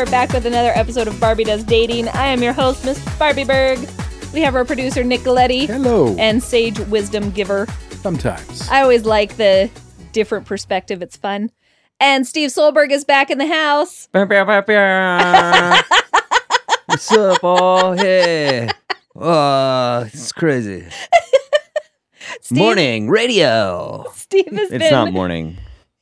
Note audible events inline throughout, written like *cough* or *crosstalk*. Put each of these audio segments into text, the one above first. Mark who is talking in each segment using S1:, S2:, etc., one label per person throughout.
S1: are back with another episode of Barbie Does Dating. I am your host, Miss Barbie Berg. We have our producer, Nicoletti.
S2: Hello.
S1: and sage wisdom giver.
S2: Sometimes.
S1: I always like the different perspective, it's fun. And Steve Soelberg is back in the house. *laughs*
S3: What's up, all? Hey. Oh, it's crazy.
S1: Steve,
S3: Morning radio.
S1: Steve has
S3: It's
S1: been
S3: not morning.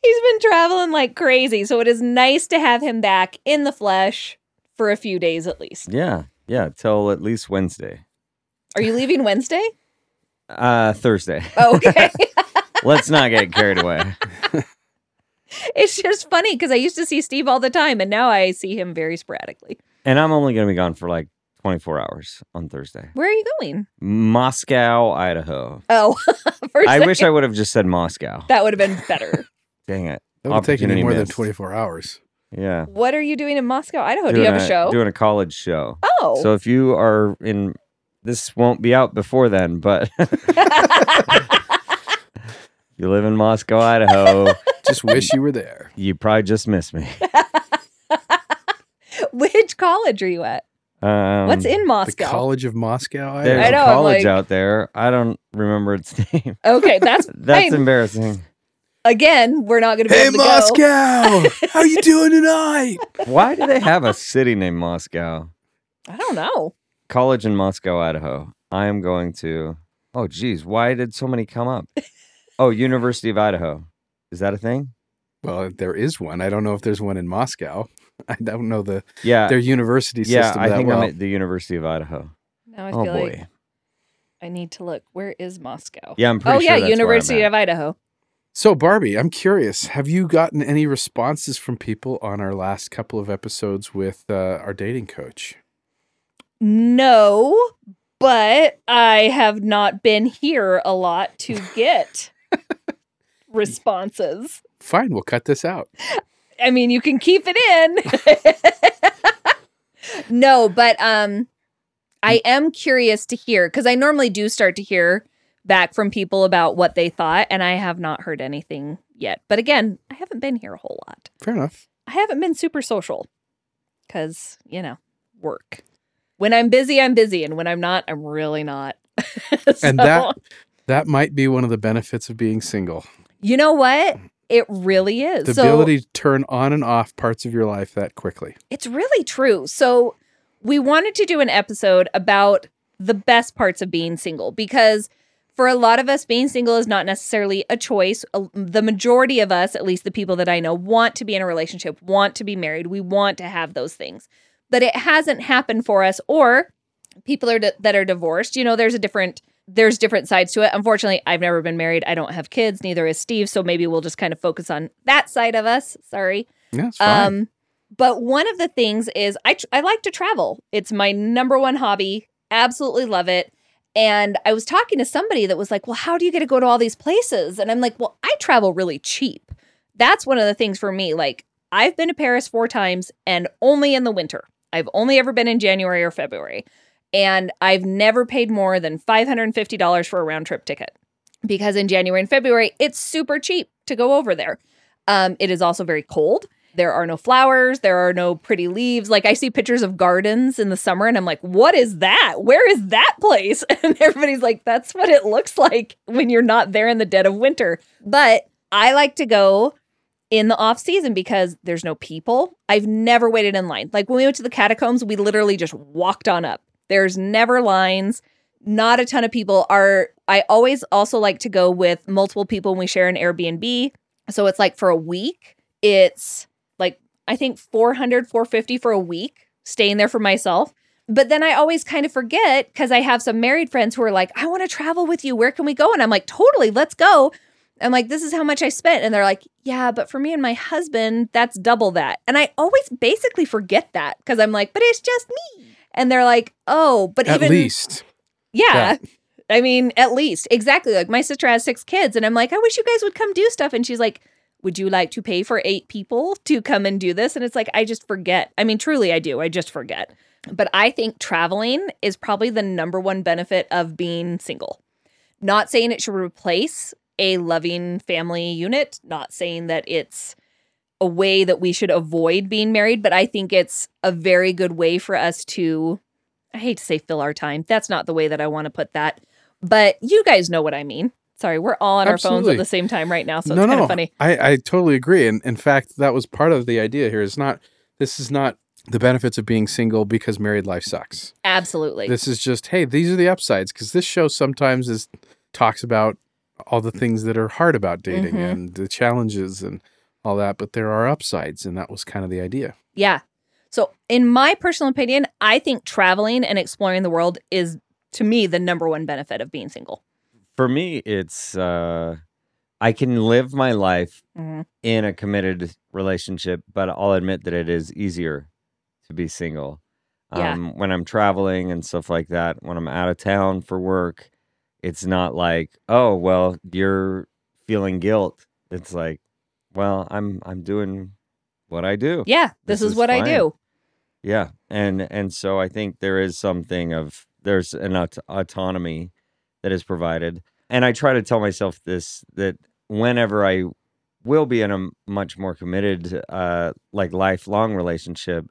S1: He's been traveling like crazy, so it is nice to have him back in the flesh for a few days at least.
S3: Yeah, yeah, till at least Wednesday.
S1: Are you leaving Wednesday? *laughs*
S3: Uh, Thursday. *laughs*
S1: Oh, okay. *laughs*
S3: Let's not get carried away.
S1: it's just funny because I used to see Steve all the time, and now I see him very sporadically.
S3: And I'm only going to be gone for like 24 hours on Thursday.
S1: Where are you going?
S3: Moscow, Idaho.
S1: Oh,
S3: I wish I would have just said Moscow.
S1: that would have been better.
S3: Dang it.
S2: That would take you
S3: Opportunity
S2: more than 24 hours.
S3: Yeah.
S1: what are you doing in Moscow, Idaho? Do you have a show?
S3: Doing a college show.
S1: oh,
S3: So if you are in, this won't be out before then, but *laughs* you live in Moscow, Idaho, *laughs*
S2: Just wish you were there.
S3: you probably just missed me. *laughs*
S1: which college are you at?
S3: Um,
S1: What's in
S2: The
S1: Moscow?
S2: College of Moscow.
S3: There's
S1: I
S3: a
S1: know, I'm
S3: college
S1: like-
S3: out there. I don't remember its name.
S1: okay, that's
S3: That's
S1: fine.
S3: embarrassing.
S1: Again, we're not going to be
S2: Hey,
S1: able to go.
S2: Moscow! *laughs* How you doing tonight?
S3: Why do they have a city named Moscow?
S1: I don't know.
S3: College in Moscow, Idaho. I am going to. Oh, geez. Why did so many come up? *laughs* Oh, University of Idaho. Is that a thing?
S2: Well, there is one. I don't know if there's one in Moscow. *laughs* I don't know the
S3: Yeah.
S2: their university
S3: yeah,
S2: system
S3: I
S2: that
S3: think
S2: well.
S3: I'm at the University of Idaho.
S1: Now I
S3: Oh
S1: feel
S3: boy.
S1: like I need to look. Where is Moscow?
S3: Yeah, I'm pretty
S1: oh
S3: sure.
S1: yeah,
S3: that's where I'm
S1: University
S3: at.
S1: of Idaho.
S2: So, Barbie, I'm curious. Have you gotten any responses from people on our last couple of episodes with uh, our dating coach?
S1: No, but I have not been here a lot to get *laughs* responses.
S2: Fine, we'll cut this out.
S1: I mean, you can keep it in. *laughs* no, but um I am curious to hear cuz I normally do start to hear back from people about what they thought and I have not heard anything yet. But again, I haven't been here a whole lot.
S2: Fair enough.
S1: I haven't been super social cuz, you know, work. When I'm busy, I'm busy and when I'm not, I'm really not. *laughs*
S2: And that that might be one of the benefits of being single.
S1: You know what? It really is.
S2: The
S1: so
S2: ability to turn on and off parts of your life that quickly.
S1: it's really true. So we wanted to do an episode about the best parts of being single because for a lot of us being single is not necessarily a choice. The majority of us, at least the people that I know, want to be in a relationship, want to be married. We want to have those things. But it hasn't happened for us or people are that are divorced. You know, there's a different there's different sides to it. Unfortunately, I've never been married. I don't have kids, neither is Steve, so maybe we'll just kind of focus on that side of us. Sorry.
S2: Yeah, fine.
S1: Um, but one of the things is I tr- I like to travel. It's my number one hobby. Absolutely love it. And I was talking to somebody that was like, "Well, how do you get to go to all these places?" And I'm like, "Well, I travel really cheap. That's one of the things for me. Like, I've been to Paris four times and only in the winter. I've only ever been in January or February. And I've never paid more than $550 for a round trip ticket because in January and February, it's super cheap to go over there. Um, it is also very cold. There are no flowers. There are no pretty leaves. Like I see pictures of gardens in the summer and I'm like, what is that? Where is that place? *laughs* And everybody's like, that's what it looks like when you're not there in the dead of winter. But I like to go in the off season because there's no people. I've never waited in line. Like when we went to the catacombs, we literally just walked on up. There's never lines, not a ton of people are I always also like to go with multiple people when we share an Airbnb. So it's like for a week, it's I think 400 450 for a week staying there for myself. But then I always kind of forget because I have some married friends who are like, I want to travel with you. Where can we go? And I'm like, totally, let's go. I'm like, this is how much I spent. And they're like, yeah, but for me and my husband, that's double that. And I always basically forget that because I'm like, but it's just me. And they're like, oh, but
S2: At
S1: even
S2: least.
S1: yeah. I mean, at least. Exactly. Like my sister has six kids, and I'm like, I wish you guys would come do stuff. And she's like, Would you like to pay for eight people to come and do this? And it's like, I just forget. I mean, truly, I do. I just forget. But I think traveling is probably the number one benefit of being single. Not saying it should replace a loving family unit, not saying that it's a way that we should avoid being married, but I think it's a very good way for us to I hate to say fill our time. That's not the way that I want to put that. But you guys know what I mean. Sorry, we're all on our phones at the same time right now, so
S2: no,
S1: it's kind
S2: no,
S1: of funny.
S2: I, I totally agree. And in fact, that was part of the idea here. It's not, this is not the benefits of being single because married life sucks.
S1: Absolutely.
S2: This is just, hey, these are the upsides. Because this show sometimes is talks about all the things that are hard about dating
S1: Mhm.
S2: and the challenges and all that, but there are upsides, and that was kind of the idea.
S1: Yeah. So, in my personal opinion, I think traveling and exploring the world is, to me, the number one benefit of being single.
S3: For me, it's uh, I can live my life
S1: Mhm.
S3: in a committed relationship, but I'll admit that it is easier to be single.
S1: Yeah.
S3: Um, when I'm traveling and stuff like that, when I'm out of town for work, it's not like, oh, well, you're feeling guilt. It's like, well, I'm I'm doing what I do.
S1: Yeah, this,
S3: This
S1: is,
S3: is
S1: what I
S3: fine.
S1: do.
S3: Yeah, and and so I think there is something of there's an aut- autonomy that is provided, and I try to tell myself this that whenever I will be in a much more committed, uh, like lifelong relationship,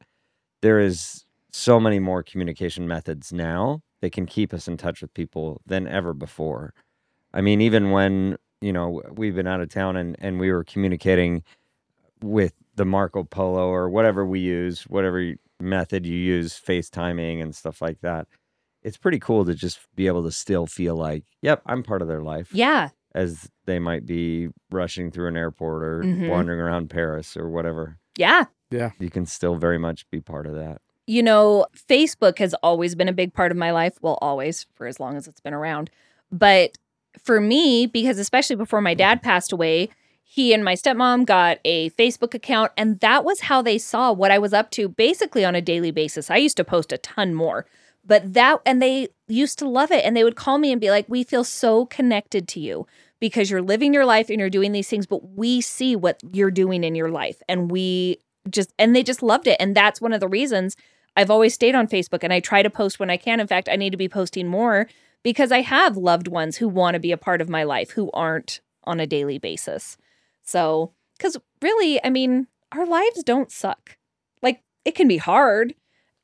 S3: there is so many more communication methods now that can keep us in touch with people than ever before. I mean, even when you know we've been out of town and and we were communicating with the Marco Polo or whatever we use, whatever method you use, FaceTiming and stuff like that. It's pretty cool to just be able to still feel like, yep, I'm part of their life
S1: Yeah.
S3: as they might be rushing through an airport or
S1: Mhm.
S3: wandering around Paris or whatever.
S1: Yeah. Yeah.
S3: You can still very much be part of that.
S1: You know, Facebook has always been a big part of my life. Well, always for as long as it's been around. But for me, because especially before my dad passed away, he and my stepmom got a Facebook account, and that was how they saw what I was up to basically on a daily basis. I used to post a ton more, but that, and they used to love it. And they would call me and be like, We feel so connected to you because you're living your life and you're doing these things, but we see what you're doing in your life. And we just, and they just loved it. And that's one of the reasons I've always stayed on Facebook and I try to post when I can. In fact, I need to be posting more because I have loved ones who want to be a part of my life who aren't on a daily basis. So, because really, I mean, our lives don't suck. Like, it can be hard.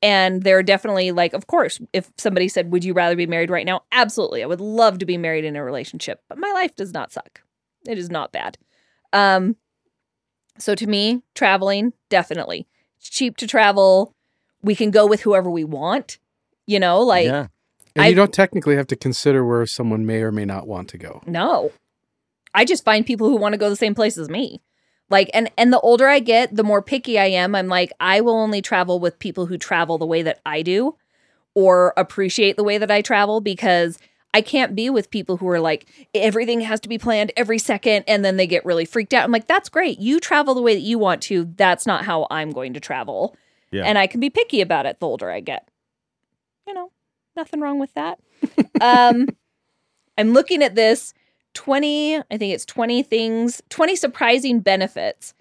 S1: And there are definitely, like, of course, if somebody said, Would you rather be married right now? Absolutely. I would love to be married in a relationship, but my life does not suck. It is not bad. Um, so to me, traveling, definitely. It's cheap to travel. We can go with whoever we want. You know, like
S3: yeah.
S2: And
S1: I-
S2: you don't technically have to consider where someone may or may not want to go.
S1: No. I just find people who want to go the same place as me. Like and and the older I get, the more picky I am. I'm like I will only travel with people who travel the way that I do or appreciate the way that I travel because I can't be with people who are like everything has to be planned every second and then they get really freaked out. I'm like that's great. You travel the way that you want to. That's not how I'm going to travel.
S3: Yeah.
S1: And I can be picky about it the older I get. You know, nothing wrong with that. *laughs* um I'm looking at this 20, I think it's 20 things, 20 surprising benefits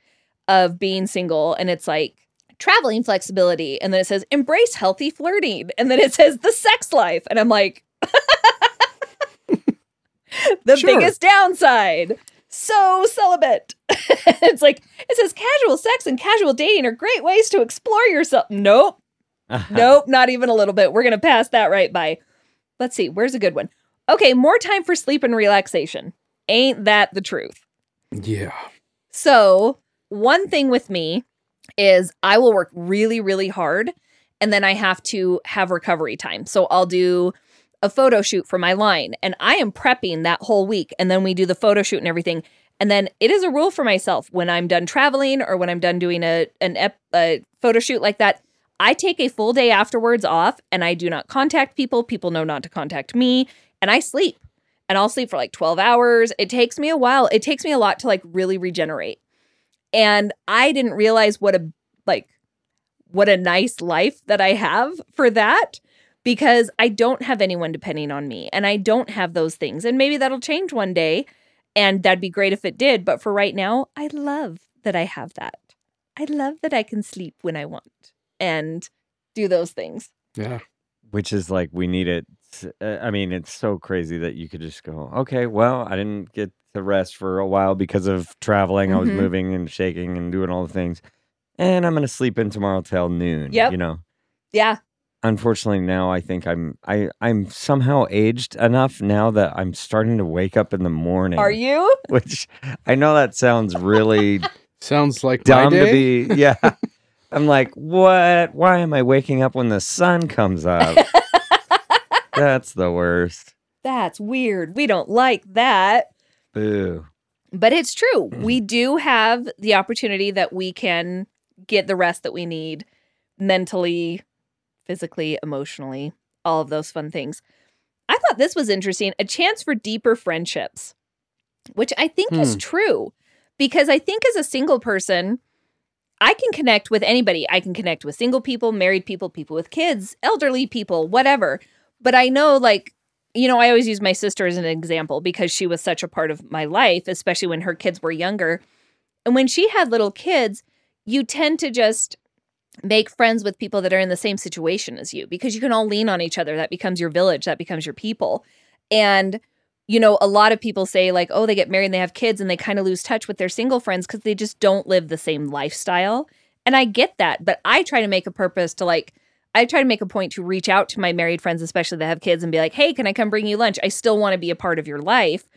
S1: of being single. And it's like traveling flexibility. And then it says embrace healthy flirting. And then it says the sex life. And I'm like, *laughs* the
S2: Sure.
S1: biggest downside. So celibate. *laughs* it's like, it says casual sex and casual dating are great ways to explore yourself. Nope. Uh-huh. Nope, not even a little bit. We're going to pass that right by. Let's see, where's a good one? Okay, more time for sleep and relaxation. Ain't that the truth?
S2: Yeah.
S1: So, one thing with me is I will work really, really hard and then I have to have recovery time. So, I'll do a photo shoot for my line and I am prepping that whole week and then we do the photo shoot and everything. And then it is a rule for myself when I'm done traveling or when I'm done doing a an ep, a photo shoot like that, I take a full day afterwards off and I do not contact people. People know not to contact me and I sleep. And I'll sleep for like 12 hours. It takes me a while. It takes me a lot to like really regenerate. And I didn't realize what a like what a nice life that I have for that because I don't have anyone depending on me and I don't have those things. And maybe that'll change one day and that'd be great if it did, but for right now, I love that I have that. I love that I can sleep when I want and do those things.
S2: Yeah.
S3: Which is like we need it it's uh, I mean, it's so crazy that you could just go, okay, well, I didn't get to rest for a while because of traveling. I was
S1: Mhm.
S3: moving and shaking and doing all the things. And I'm gonna sleep in tomorrow till noon.
S1: Yep.
S3: You know.
S1: Yeah.
S3: Unfortunately now I think I'm I, I'm somehow aged enough now that I'm starting to wake up in the morning.
S1: Are you? *laughs*
S3: Which I know that sounds really
S2: Sounds like my
S3: dumb to
S2: day.
S3: be yeah. *laughs* I'm like, what? Why am I waking up when the sun comes up? *laughs* That's the worst.
S1: That's weird. We don't like that.
S3: Boo.
S1: But it's true. *clears throat* We do have the opportunity that we can get the rest that we need mentally, physically, emotionally, all of those fun things. I thought this was interesting a chance for deeper friendships, which I think is
S2: Hmm.
S1: true because I think as a single person, I can connect with anybody. I can connect with single people, married people, people with kids, elderly people, whatever. But I know, like, you know, I always use my sister as an example because she was such a part of my life, especially when her kids were younger. And when she had little kids, you tend to just make friends with people that are in the same situation as you because you can all lean on each other. That becomes your village, that becomes your people. And, you know, a lot of people say, like, oh, they get married and they have kids and they kind of lose touch with their single friends because they just don't live the same lifestyle. And I get that. But I try to make a purpose to, like, I try to make a point to reach out to my married friends, especially that have kids, and be like, hey, can I come bring you lunch? I still want to be a part of your life,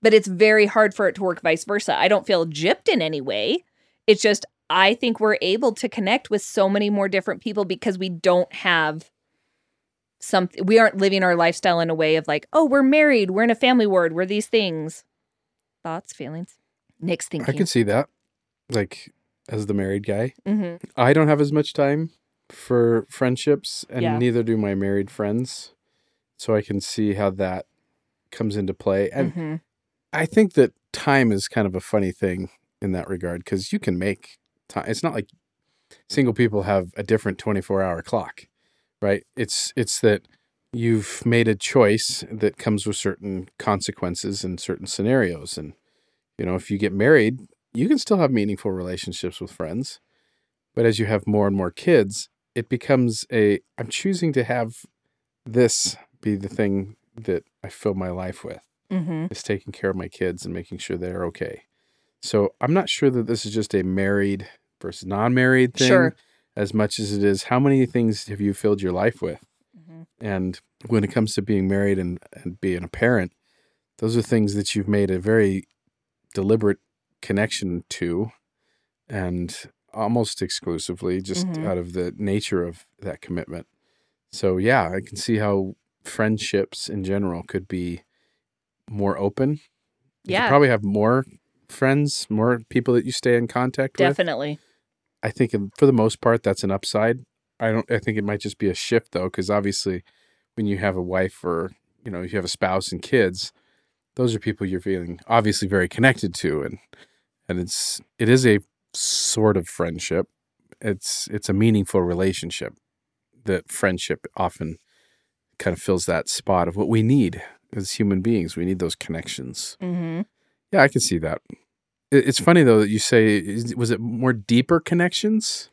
S1: but it's very hard for it to work vice versa. I don't feel gypped in any way. It's just, I think we're able to connect with so many more different people because we don't have something, we aren't living our lifestyle in a way of like, oh, we're married, we're in a family ward, we're these things. Thoughts, feelings? Nick's
S2: thing.
S1: I
S2: can see that. Like as the married guy,
S1: hmm
S2: I don't have as much time for friendships, and
S1: Yeah.
S2: neither do my married friends. So I can see how that comes into play. And
S1: hmm
S2: I think that time is kind of a funny thing in that regard because you can make time. It's not like single people have a different 24 hour clock, right? It's it's that you've made a choice that comes with certain consequences and certain scenarios. And, you know, if you get married, you can still have meaningful relationships with friends. But as you have more and more kids, it becomes a I'm choosing to have this be the thing that I fill my life with
S1: hmm
S2: is taking care of my kids and making sure they're okay. So I'm not sure that this is just a married versus non-married thing
S1: Sure.
S2: as much as it is how many things have you filled your life with?
S1: hmm
S2: And when it comes to being married and, and being a parent, those are things that you've made a very deliberate connection to and almost exclusively just
S1: Mhm.
S2: out of the nature of that commitment. So yeah, I can see how friendships in general could be more open. You
S1: Yeah,
S2: probably have more friends, more people that you stay in contact with.
S1: definitely.
S2: I think for the most part that's an upside. I don't I think it might just be a shift though cuz obviously when you have a wife or you know, you have a spouse and kids, those are people you're feeling obviously very connected to and and it's it is a sort of friendship. It's it's a meaningful relationship. That friendship often kind of fills that spot of what we need as human beings. We need those connections.
S1: hmm
S2: Yeah, I can see that. It- It's funny though that you say was it more deeper connections?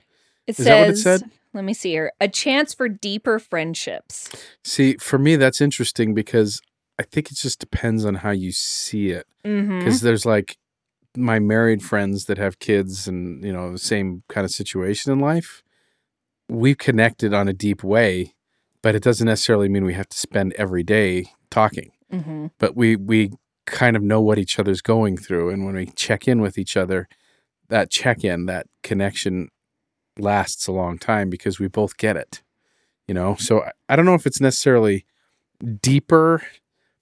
S1: It
S2: Is
S1: says,
S2: that what it said?
S1: let me see here, a chance for deeper friendships.
S2: See, for me, that's interesting because I think it just depends on how you see it. Because there's like my married friends that have kids and, you know, the same kind of situation in life. We've connected on a deep way, but it doesn't necessarily mean we have to spend every day talking.
S1: hmm
S2: But we, we kind of know what each other's going through. And when we check in with each other, that check in, that connection lasts a long time because we both get it. You know, so I- I don't know if it's necessarily deeper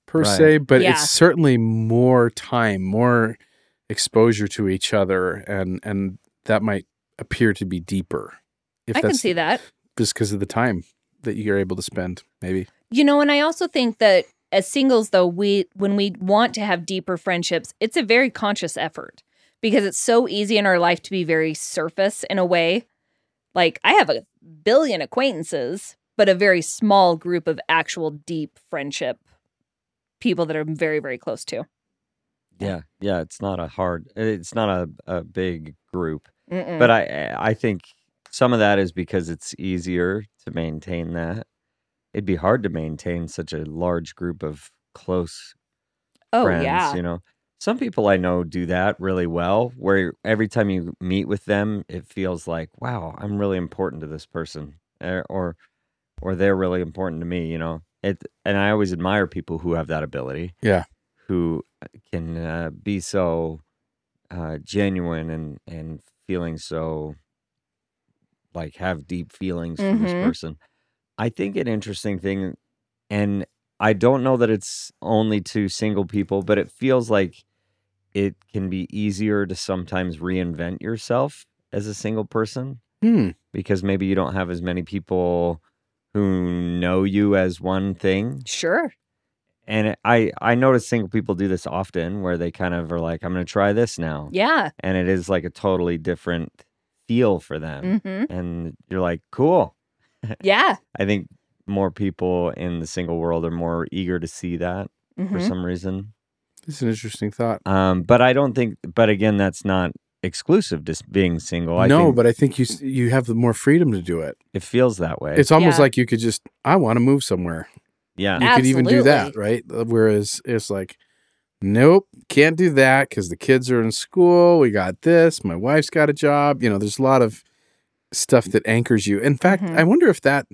S2: per
S3: Right.
S2: se, but
S1: Yeah.
S2: it's certainly more time, more exposure to each other, and and that might appear to be deeper. If
S1: I can see that.
S2: just because of the time that you're able to spend, maybe.
S1: You know, and I also think that as singles, though, we when we want to have deeper friendships, it's a very conscious effort because it's so easy in our life to be very surface in a way. Like I have a billion acquaintances, but a very small group of actual deep friendship people that I'm very, very close to.
S3: Yeah, yeah. It's not a hard. It's not a, a big group,
S1: Mm-mm.
S3: but I I think some of that is because it's easier to maintain that. it'd be hard to maintain such a large group of close
S1: Oh
S3: friends,
S1: yeah.
S3: you know. Some people I know do that really well, where every time you meet with them, it feels like, wow, I'm really important to this person, eh, or or they're really important to me, you know. It and I always admire people who have that ability,
S2: Yeah.
S3: Who uh, can uh, be so uh, genuine and and feeling so like have deep feelings for this
S1: Mhm.
S3: person. I think an interesting thing, and I don't know that it's only to single people, but it feels like it can be easier to sometimes reinvent yourself as a single person
S2: Hmm.
S3: because maybe you don't have as many people who know you as one thing.
S1: Sure.
S3: And it- I I notice single people do this often where they kind of are like I'm going to try this now.
S1: Yeah.
S3: And it is like a totally different feel for them.
S1: hmm
S3: And you're like, "Cool." *laughs*
S1: Yeah.
S3: I think more people in the single world are more eager to see that for
S1: hmm
S3: some reason.
S2: It's an interesting thought.
S3: Um, but I don't think. But again, that's not exclusive to s- being single. I
S2: no,
S3: think
S2: but I think you s- you have the more freedom to do it.
S3: it feels that way.
S2: It's almost
S1: Yeah.
S2: like you could just I want to move somewhere.
S3: Yeah,
S2: You could even do that, right? Uh, Whereas it's like, nope, can't do that because the kids are in school. We got this. My wife's got a job. You know, there's a lot of stuff that anchors you. In fact,
S1: Mhm.
S2: I wonder if that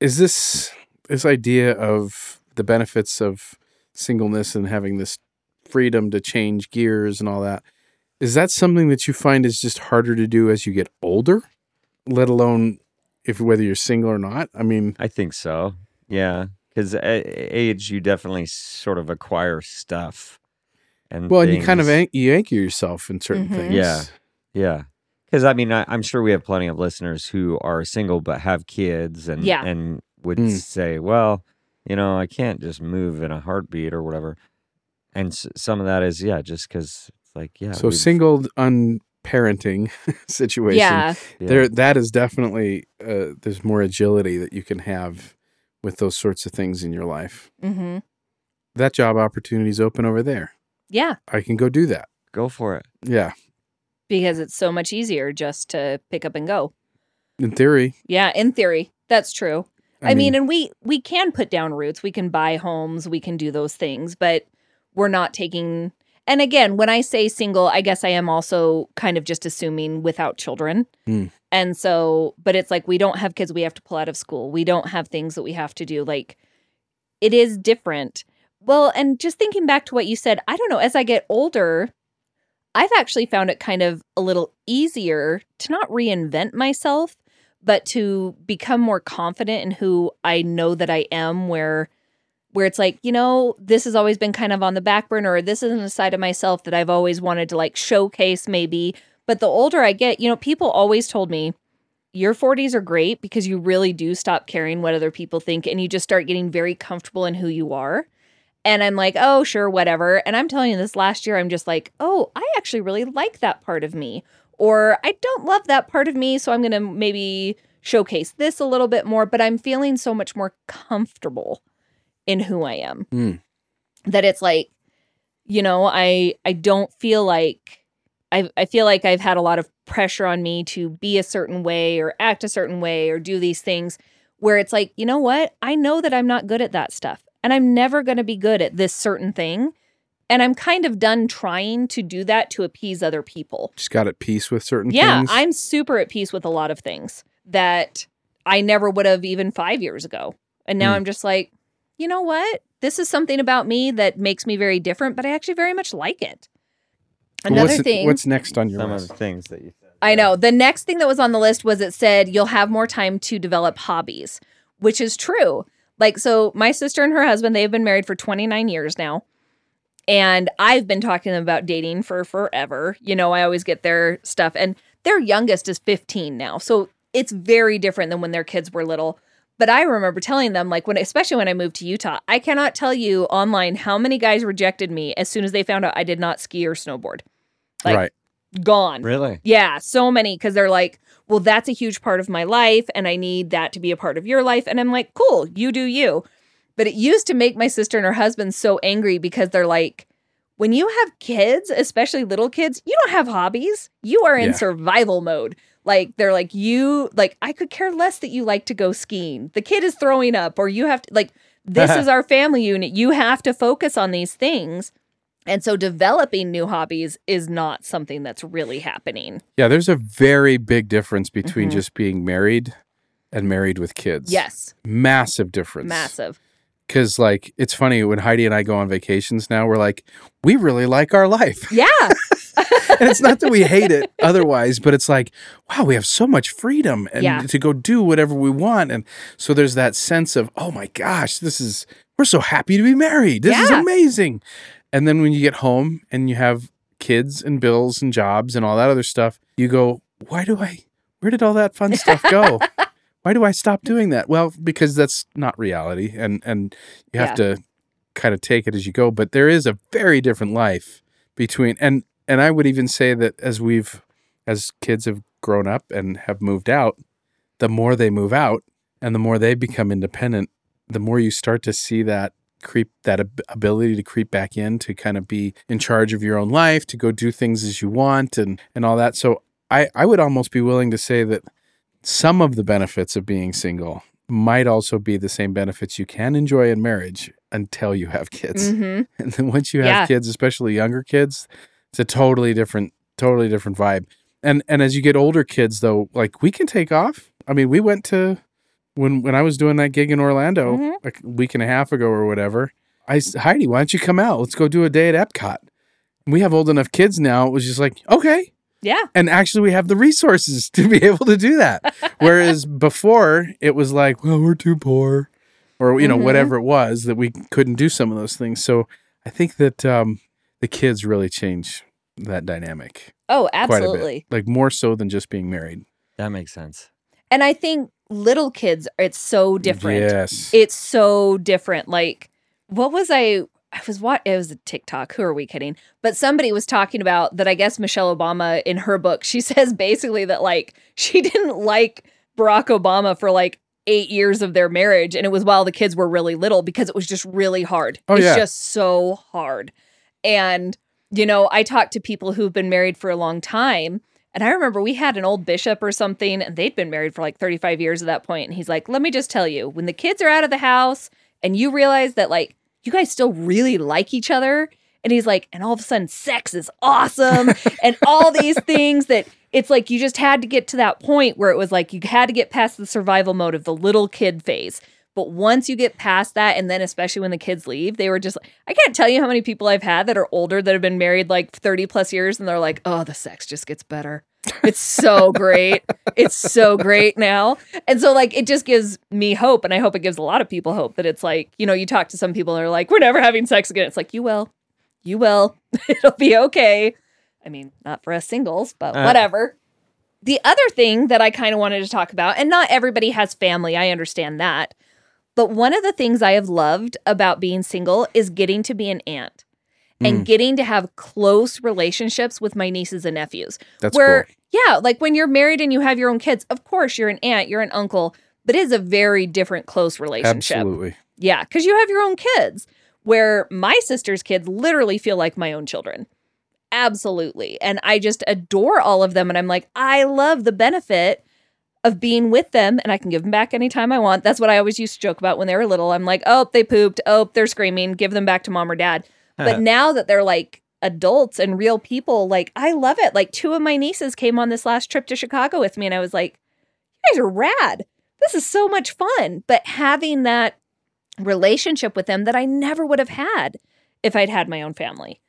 S2: is this this idea of the benefits of singleness and having this freedom to change gears and all that. Is that something that you find is just harder to do as you get older, let alone if whether you're single or not? I mean,
S3: I think so. Yeah, because age, you definitely sort of acquire stuff. And
S2: Well, and you kind of an- you anchor yourself in certain
S1: Mhm.
S2: things.
S3: Yeah. Yeah. Because I mean, I, I'm sure we have plenty of listeners who are single but have kids and
S1: Yeah.
S3: and would
S2: Mm.
S3: say, well, you know, I can't just move in a heartbeat or whatever. And s- some of that is, yeah, just because it's like, yeah.
S2: so
S3: we've-
S2: single unparenting *laughs* situation.
S1: Yeah.
S3: yeah,
S2: There that is definitely uh, there's more agility that you can have with those sorts of things in your life.
S1: hmm
S2: That job opportunity is open over there.
S1: Yeah.
S2: I can go do that.
S3: go for it.
S2: Yeah.
S1: Because it's so much easier just to pick up and go.
S2: In theory.
S1: Yeah. In theory, that's true. I, mean, and we we can put down roots. We can buy homes. We can do those things, but we're not taking. And again, when I say single, I guess I am also kind of just assuming without children.
S2: Hmm.
S1: And so, but it's like we don't have kids we have to pull out of school. We don't have things that we have to do. Like it is different. Well, and just thinking back to what you said, I don't know, as I get older, I've actually found it kind of a little easier to not reinvent myself, but to become more confident in who I know that I am where where it's like, you know, this has always been kind of on the back burner or this isn't a side of myself that I've always wanted to like showcase maybe. But the older I get, you know, people always told me your 40s are great because you really do stop caring what other people think and you just start getting very comfortable in who you are. And I'm like, oh, sure, whatever. And I'm telling you, this last year, I'm just like, oh, I actually really like that part of me. Or I don't love that part of me. So I'm going to maybe showcase this a little bit more. But I'm feeling so much more comfortable in who I am
S2: Hmm.
S1: that it's like, you know, I I don't feel like I I feel like I've had a lot of pressure on me to be a certain way or act a certain way or do these things where it's like, you know what? I know that I'm not good at that stuff and I'm never going to be good at this certain thing. And I'm kind of done trying to do that to appease other people.
S2: Just got at peace with certain things.
S1: Yeah,
S2: things.
S1: I'm super at peace with a lot of things that I never would have even five years ago. And now
S2: Hmm.
S1: I'm just like, you know what? This is something about me that makes me very different, but I actually very much like it. Another
S2: what's,
S1: thing.
S2: What's next on your list?
S3: Some of the things that you said.
S1: I know. The next thing that was on the list was it said you'll have more time to develop hobbies, which is true. Like, so my sister and her husband, they've been married for 29 years now. And I've been talking to them about dating for forever. You know, I always get their stuff. And their youngest is 15 now. So it's very different than when their kids were little. But I remember telling them, like, when, especially when I moved to Utah, I cannot tell you online how many guys rejected me as soon as they found out I did not ski or snowboard. Like,
S2: right.
S1: Gone.
S3: Really?
S1: Yeah, so many because they're like, well, that's a huge part of my life and I need that to be a part of your life. And I'm like, cool, you do you. But it used to make my sister and her husband so angry because they're like, when you have kids, especially little kids, you don't have hobbies. You are in
S2: Yeah.
S1: survival mode. Like they're like you like I could care less that you like to go skiing. The kid is throwing up or you have to like this *laughs* is our family unit. You have to focus on these things. And so developing new hobbies is not something that's really happening.
S2: Yeah, there's a very big difference between
S1: Mhm.
S2: just being married and married with kids.
S1: Yes,
S2: Massive difference.
S1: massive.
S2: Because, like, it's funny when Heidi and I go on vacations now, we're like, we really like our life.
S1: Yeah. *laughs*
S2: and it's not that we hate it *laughs* otherwise, but it's like, wow, we have so much freedom and
S1: Yeah.
S2: to go do whatever we want. And so there's that sense of, oh my gosh, this is, we're so happy to be married. This is amazing. And then when you get home and you have kids and bills and jobs and all that other stuff, you go, why do I, where did all that fun stuff go? *laughs* why do I stop doing that? Well, because that's not reality. And, and you have to kind of take it as you go. But there is a very different life between, and, and I would even say that as we've, as kids have grown up and have moved out, the more they move out and the more they become independent, the more you start to see that creep, that ab- ability to creep back in to kind of be in charge of your own life, to go do things as you want and, and all that. So I, I would almost be willing to say that some of the benefits of being single might also be the same benefits you can enjoy in marriage until you have kids.
S1: hmm *laughs*
S2: And then once you have
S1: Yeah.
S2: kids, especially younger kids, it's a totally different, totally different vibe. And and as you get older kids though, like we can take off. I mean, we went to when when I was doing that gig in Orlando
S1: Mhm.
S2: like a week and a half ago or whatever. I s- Heidi, why don't you come out? Let's go do a day at Epcot. We have old enough kids now. It was just like, okay.
S1: Yeah.
S2: And actually, we have the resources *laughs* to be able to do that. Whereas *laughs* before, it was like, well, we're too poor, or you know,
S1: Mhm.
S2: whatever it was that we couldn't do some of those things. So I think that um, the kids really change that dynamic
S1: Oh,
S2: quite a bit,
S1: absolutely.
S2: like more so than just being married.
S3: That makes sense.
S1: And I think little kids, it's so different.
S2: Yes.
S1: It's so different. Like, what was I? I was what? It was a TikTok. Who are we kidding? But somebody was talking about that. I guess Michelle Obama in her book, she *laughs* says basically that like she didn't like Barack Obama for like eight years of their marriage, and it was while the kids were really little because it was just really hard.
S2: Oh,
S1: it's
S2: yeah.
S1: just so hard. And you know, I talk to people who've been married for a long time. And I remember we had an old bishop or something, and they'd been married for like 35 years at that point. And he's like, Let me just tell you, when the kids are out of the house and you realize that, like, you guys still really like each other. And he's like, and all of a sudden, sex is awesome. *laughs* and all these things that it's like you just had to get to that point where it was like you had to get past the survival mode of the little kid phase. But once you get past that, and then especially when the kids leave, they were just I can't tell you how many people I've had that are older that have been married like 30 plus years and they're like, oh, the sex just gets better. It's so *laughs* great. It's so great now. And so, like, it just gives me hope. And I hope it gives a lot of people hope that it's like, you know, you talk to some people and they're like, we're never having sex again. It's like, you will. You will. *laughs* It'll be okay. I mean, not for us singles, but
S3: Uh.
S1: whatever. The other thing that I kind of wanted to talk about, and not everybody has family, I understand that. But one of the things I have loved about being single is getting to be an aunt and
S2: Mm.
S1: getting to have close relationships with my nieces and nephews.
S2: That's
S1: where,
S2: cool.
S1: yeah, like when you're married and you have your own kids, of course you're an aunt, you're an uncle, but it is a very different close relationship.
S2: Absolutely.
S1: Yeah, because you have your own kids. Where my sister's kids literally feel like my own children. Absolutely. And I just adore all of them. And I'm like, I love the benefit of being with them and I can give them back anytime I want. That's what I always used to joke about when they were little. I'm like, oh, they pooped. Oh, they're screaming. Give them back to mom or dad. But now that they're like adults and real people, like, I love it. Like, two of my nieces came on this last trip to Chicago with me and I was like, you guys are rad. This is so much fun. But having that relationship with them that I never would have had if I'd had my own family.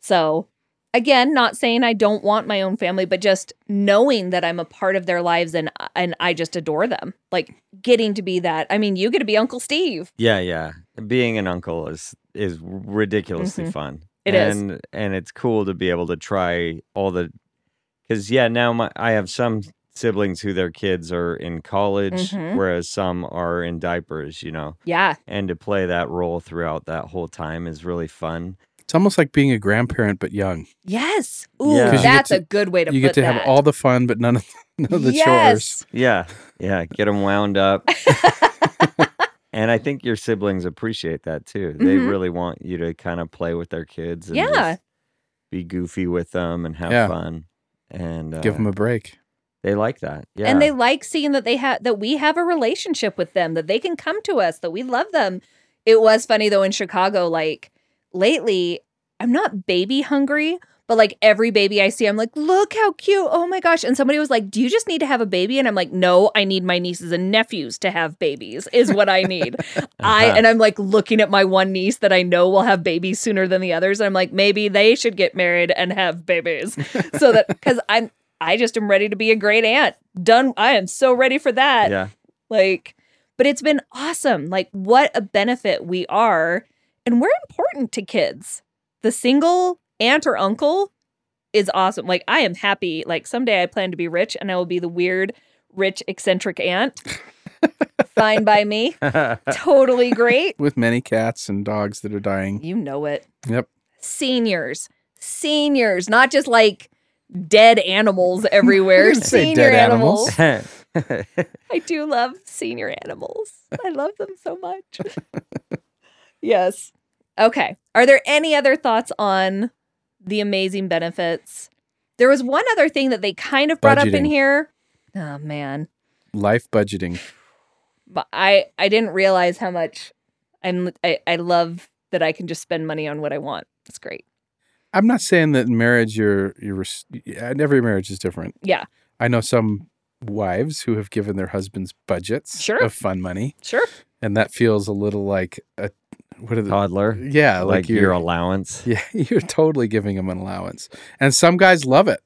S1: So, again, not saying I don't want my own family, but just knowing that I'm a part of their lives and and I just adore them. Like getting to be that. I mean, you get to be Uncle Steve.
S3: Yeah, yeah. Being an uncle is is ridiculously
S1: Mhm.
S3: fun.
S1: It is.
S3: and and it's cool to be able to try all the because yeah now my I have some siblings who their kids are in college
S1: Mhm.
S3: whereas some are in diapers you know
S1: Yeah.
S3: and to play that role throughout that whole time is really fun
S2: It's almost like being a grandparent but young.
S1: Yes. Ooh,
S3: Yeah. 'Cause
S2: you get
S1: that's
S2: to-
S1: a good way to
S2: you
S1: put
S2: get to have all the fun but none of *laughs* none of the chores.
S1: yes.
S3: yeah yeah get them wound up *laughs* and I think your siblings appreciate that too they
S1: Mhm.
S3: really want you to kind of play with their kids and
S1: Yeah.
S3: be goofy with them and have
S2: Yeah.
S3: fun and uh,
S2: Give them a break.
S3: They like that. Yeah.
S1: and they like seeing that they have that we have a relationship with them that they can come to us that we love them it was funny though in chicago like lately i'm not baby hungry but like every baby i see i'm like look how cute oh my gosh and somebody was like do you just need to have a baby and i'm like no i need my nieces and nephews to have babies is what i need *laughs* i uh-huh. and i'm like looking at my one niece that i know will have babies sooner than the others and i'm like maybe they should get married and have babies *laughs* so that because i'm I just am ready to be a great aunt. Done. I am so ready for that.
S3: yeah.
S1: Like, but it's been awesome. Like, what a benefit we are. And we're important to kids. The single aunt or uncle is awesome. Like, I am happy. Like, someday I plan to be rich and I will be the weird, rich, eccentric aunt. *laughs* Fine by me. *laughs* Totally great.
S2: With many cats and dogs that are dying.
S1: You know it.
S2: Yep.
S1: Seniors. Seniors, not just like dead animals *laughs* everywhere. Senior
S2: dead animals.
S1: animals. I do love senior animals. I love them so much. Yes. Okay. Are there any other thoughts on the amazing benefits? There was one other thing that they kind of brought up in here. Oh man.
S2: Life budgeting.
S1: But I I didn't realize how much I'm I, I love that I can just spend money on what I want. It's great.
S2: I'm not saying that in marriage you're you're every marriage is different.
S1: Yeah.
S2: I know some wives who have given their husbands budgets
S1: Sure.
S2: of fun money,
S1: Sure.
S2: and that feels a little like a what are the
S3: Toddler.
S2: yeah like,
S3: Like, your allowance. *laughs*
S2: yeah you're totally giving them an allowance, and some guys love it.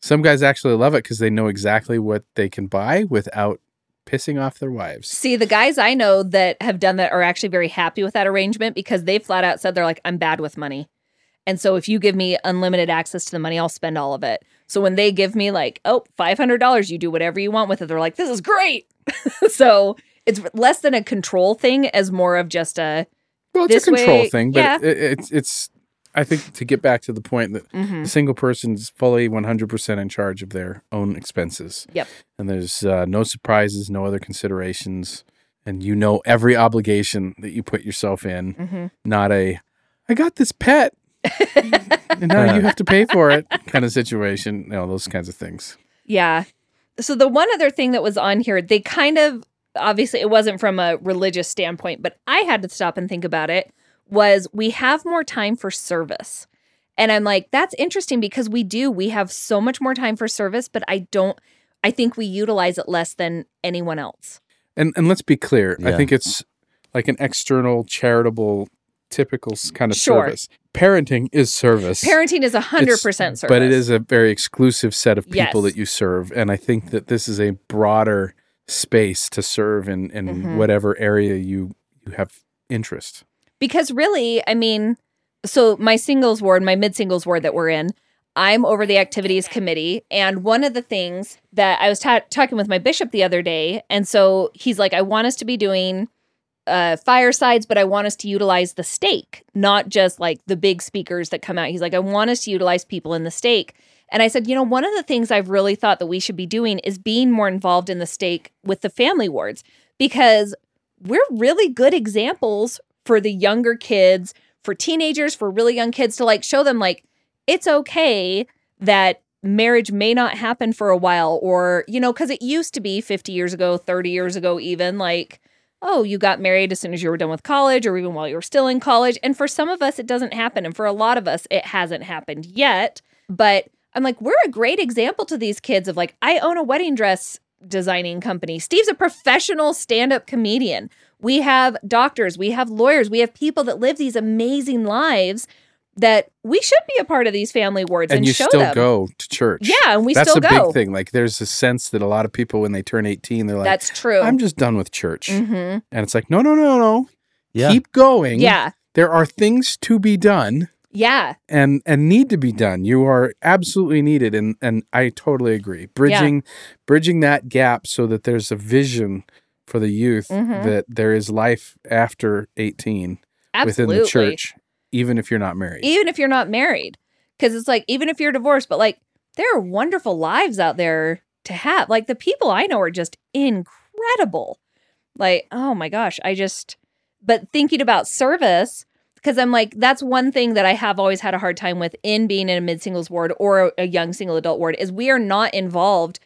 S2: Some guys actually love it because they know exactly what they can buy without pissing off their wives.
S1: See, the guys I know that have done that are actually very happy with that arrangement because they flat out said they're like, I'm bad with money. And so if you give me unlimited access to the money, I'll spend all of it. So when they give me like, oh, $500, you do whatever you want with it, they're like, this is great. *laughs* so it's less than a control thing as more of just a,
S2: Well, it's
S1: This
S2: a control
S1: way-
S2: thing, but
S1: yeah.
S2: it, it's it's. I think to get back to the point that
S1: mhm.
S2: the single person's fully 100% in charge of their own expenses.
S1: Yep.
S2: And there's uh, no surprises, no other considerations. And you know every obligation that you put yourself in,
S1: Mhm.
S2: not a, I got this pet *laughs* and now you have to pay for it kind of situation. No, those kinds of things.
S1: Yeah. So the one other thing that was on here, they kind of obviously it wasn't from a religious standpoint, but I had to stop and think about it was we have more time for service. And I'm like, that's interesting because we do. We have so much more time for service, but I don't I think we utilize it less than anyone else.
S2: And and let's be clear. I think it's like an external charitable typical kind of
S1: Sure.
S2: service. Parenting is service.
S1: Parenting is a hundred
S2: It's-
S1: percent service.
S2: But it is a very exclusive set of people
S1: Yes.
S2: that you serve. And I think that this is a broader space to serve in, in
S1: Mhm.
S2: whatever area you, you have interest.
S1: because really, I mean, so my singles ward, my mid singles ward that we're in, I'm over the activities committee. And one of the things that I was ta- talking with my bishop the other day, and so he's like, I want us to be doing uh, firesides, but I want us to utilize the stake, not just like the big speakers that come out. He's like, I want us to utilize people in the stake. And I said, you know, one of the things I've really thought that we should be doing is being more involved in the stake with the family wards because we're really good examples for the younger kids, for teenagers, for really young kids to like show them like it's okay that marriage may not happen for a while or you know cuz it used to be 50 years ago, 30 years ago even like oh, you got married as soon as you were done with college or even while you were still in college. And for some of us, it doesn't happen. And for a lot of us, it hasn't happened yet. But I'm like, we're a great example to these kids of like, I own a wedding dress designing company. Steve's a professional stand up comedian. We have doctors, we have lawyers, we have people that live these amazing lives that we should be a part of these family wards and,
S2: And you
S1: show
S2: still
S1: them.
S2: go to church.
S1: Yeah, and we
S2: That's
S1: still
S2: a
S1: go.
S2: big thing. Like there's a sense that a lot of people when they turn 18, they're like,
S1: That's true.
S2: I'm just done with church.
S1: hmm
S2: And it's like, no, no, no, no.
S3: Yeah.
S2: Keep going.
S1: Yeah.
S2: There are things to be done
S1: Yeah.
S2: and and need to be done. You are absolutely needed and and I totally agree. Bridging bridging that gap so that there's a vision for the youth
S1: Mhm.
S2: that there is life after 18
S1: Absolutely.
S2: within the church even if you're not married.
S1: even if you're not married because it's like even if you're divorced but like there are wonderful lives out there to have like the people i know are just incredible like oh my gosh i just but thinking about service because i'm like that's one thing that i have always had a hard time with in being in a mid singles ward or a, young single adult ward is we are not involved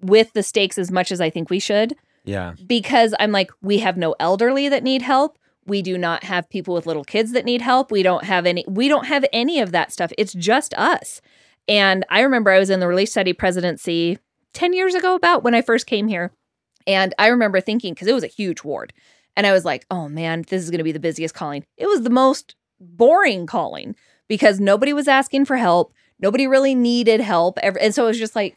S1: with the stakes as much as I think we should
S3: Yeah.
S1: because I'm like, we have no elderly that need help. We do not have people with little kids that need help. We don't have any we don't have any of that stuff. It's just us. And I remember I was in the relief society presidency 10 years ago about when I first came here. And I remember thinking cuz it was a huge ward. And I was like, "Oh man, this is going to be the busiest calling." It was the most boring calling because nobody was asking for help. Nobody really needed help. And so it was just like,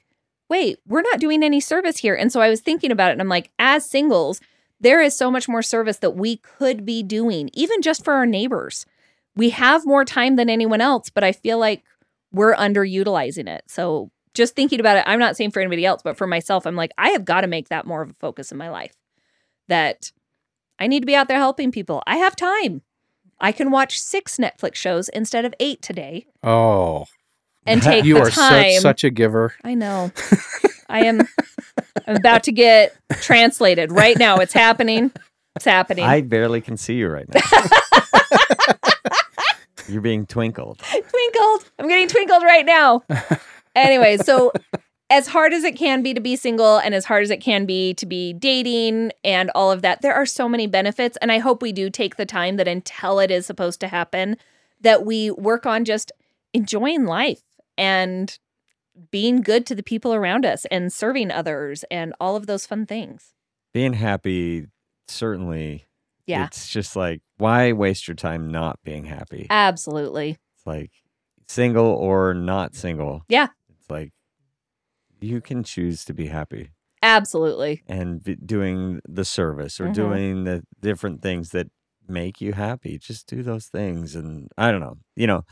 S1: wait, we're not doing any service here. And so I was thinking about it and I'm like, as singles, there is so much more service that we could be doing, even just for our neighbors. We have more time than anyone else, but I feel like we're underutilizing it. So just thinking about it, I'm not saying for anybody else, but for myself, I'm like, I have got to make that more of a focus in my life. That I need to be out there helping people. I have time. I can watch six Netflix shows instead of eight today
S2: Oh,
S1: and *laughs* take
S2: you
S1: the
S2: are
S1: time.
S2: such such a giver.
S1: I know. *laughs* I am. I'm about to get translated right now. It's happening. It's happening.
S3: I barely can see you right now. *laughs* You're being twinkled.
S1: twinkled. I'm getting twinkled right now. anyway, so as hard as it can be to be single and as hard as it can be to be dating and all of that, there are so many benefits. And I hope we do take the time that until it is supposed to happen, that we work on just enjoying life and being good to the people around us and serving others and all of those fun things.
S3: Being happy, certainly.
S1: Yeah.
S3: It's just like, why waste your time not being happy?
S1: Absolutely.
S3: It's like single or not single.
S1: Yeah.
S3: It's like you can choose to be happy
S1: Absolutely.
S3: and be doing the service or
S1: Mhm.
S3: doing the different things that make you happy. Just do those things. And I don't know, you know,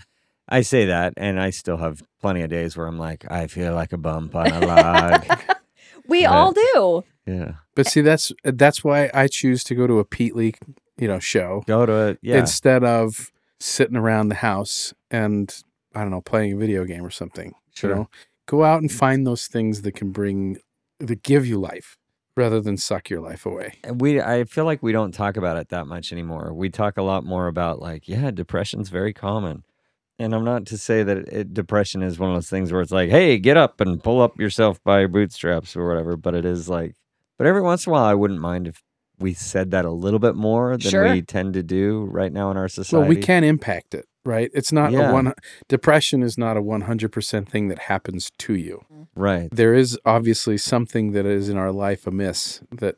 S3: I say that and I still have plenty of days where I'm like, I feel like a bump on a log. *laughs*
S1: We
S3: Yeah.
S1: all do.
S3: yeah.
S2: But see, that's that's why I choose to go to a Pete Lee, you know, show
S3: Go to it. Yeah.
S2: instead of sitting around the house and I don't know playing a video game or something.
S3: Sure.
S2: You know, go out and mm. find those things that can bring that give you life rather than suck your life away.
S3: And we I feel like we don't talk about it that much anymore. We talk a lot more about like, yeah, depression's very common. And I'm not to say that it, depression is one of those things where it's like, hey, get up and pull up yourself by your bootstraps or whatever. But it is like, but every once in a while, I wouldn't mind if we said that a little bit more than
S1: Sure.
S3: we tend to do right now in our society.
S2: Well, we can impact it, right? It's not
S3: Yeah.
S2: a one. Depression is not a one hundred percent thing that happens to you.
S3: Right.
S2: There is obviously something that is in our life amiss that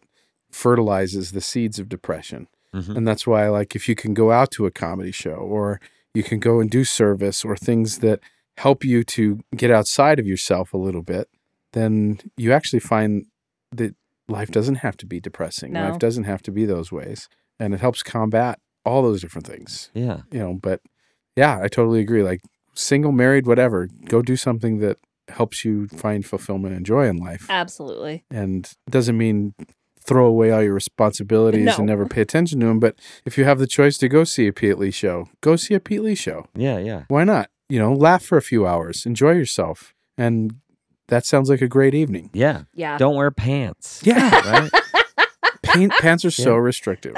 S2: fertilizes the seeds of depression.
S3: Mhm.
S2: And that's why, like, if you can go out to a comedy show or you can go and do service or things that help you to get outside of yourself a little bit, then you actually find that life doesn't have to be depressing.
S1: No.
S2: Life doesn't have to be those ways. And it helps combat all those different things,
S3: Yeah.
S2: you know. But yeah, I totally agree. Like, single, married, whatever, go do something that helps you find fulfillment and joy in life.
S1: Absolutely.
S2: And doesn't mean throw away all your responsibilities
S1: No.
S2: and never pay attention to them. But if you have the choice to go see a Pete Lee show, go see a Pete Lee show.
S3: Yeah. Yeah.
S2: Why not? You know, laugh for a few hours, enjoy yourself. And that sounds like a great evening.
S3: Yeah.
S1: Yeah.
S3: Don't wear pants.
S2: Yeah.
S3: Right. *laughs*
S2: Paint, pants are so
S3: Yeah.
S2: restrictive.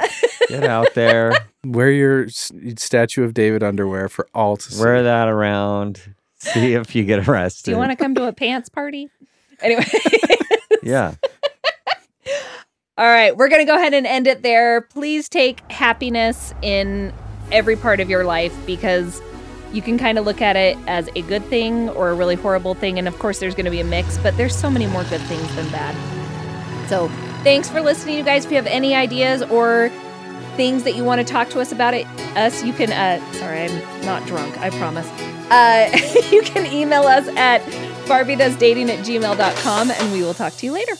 S3: Get out there.
S2: Wear your Statue of David underwear for all to see.
S3: wear that around. See if you get arrested.
S1: Do you want to come to a pants party? Anyway. *laughs*
S3: Yeah.
S1: All right, we're going to go ahead and end it there. Please take happiness in every part of your life because you can kind of look at it as a good thing or a really horrible thing. And of course, there's going to be a mix, but there's so many more good things than bad. So, thanks for listening, you guys. If you have any ideas or things that you want to talk to us about it, us, you can, uh, sorry, I'm not drunk, I promise. Uh, *laughs* you can email us at barbiedoesdating at gmail.com and we will talk to you later.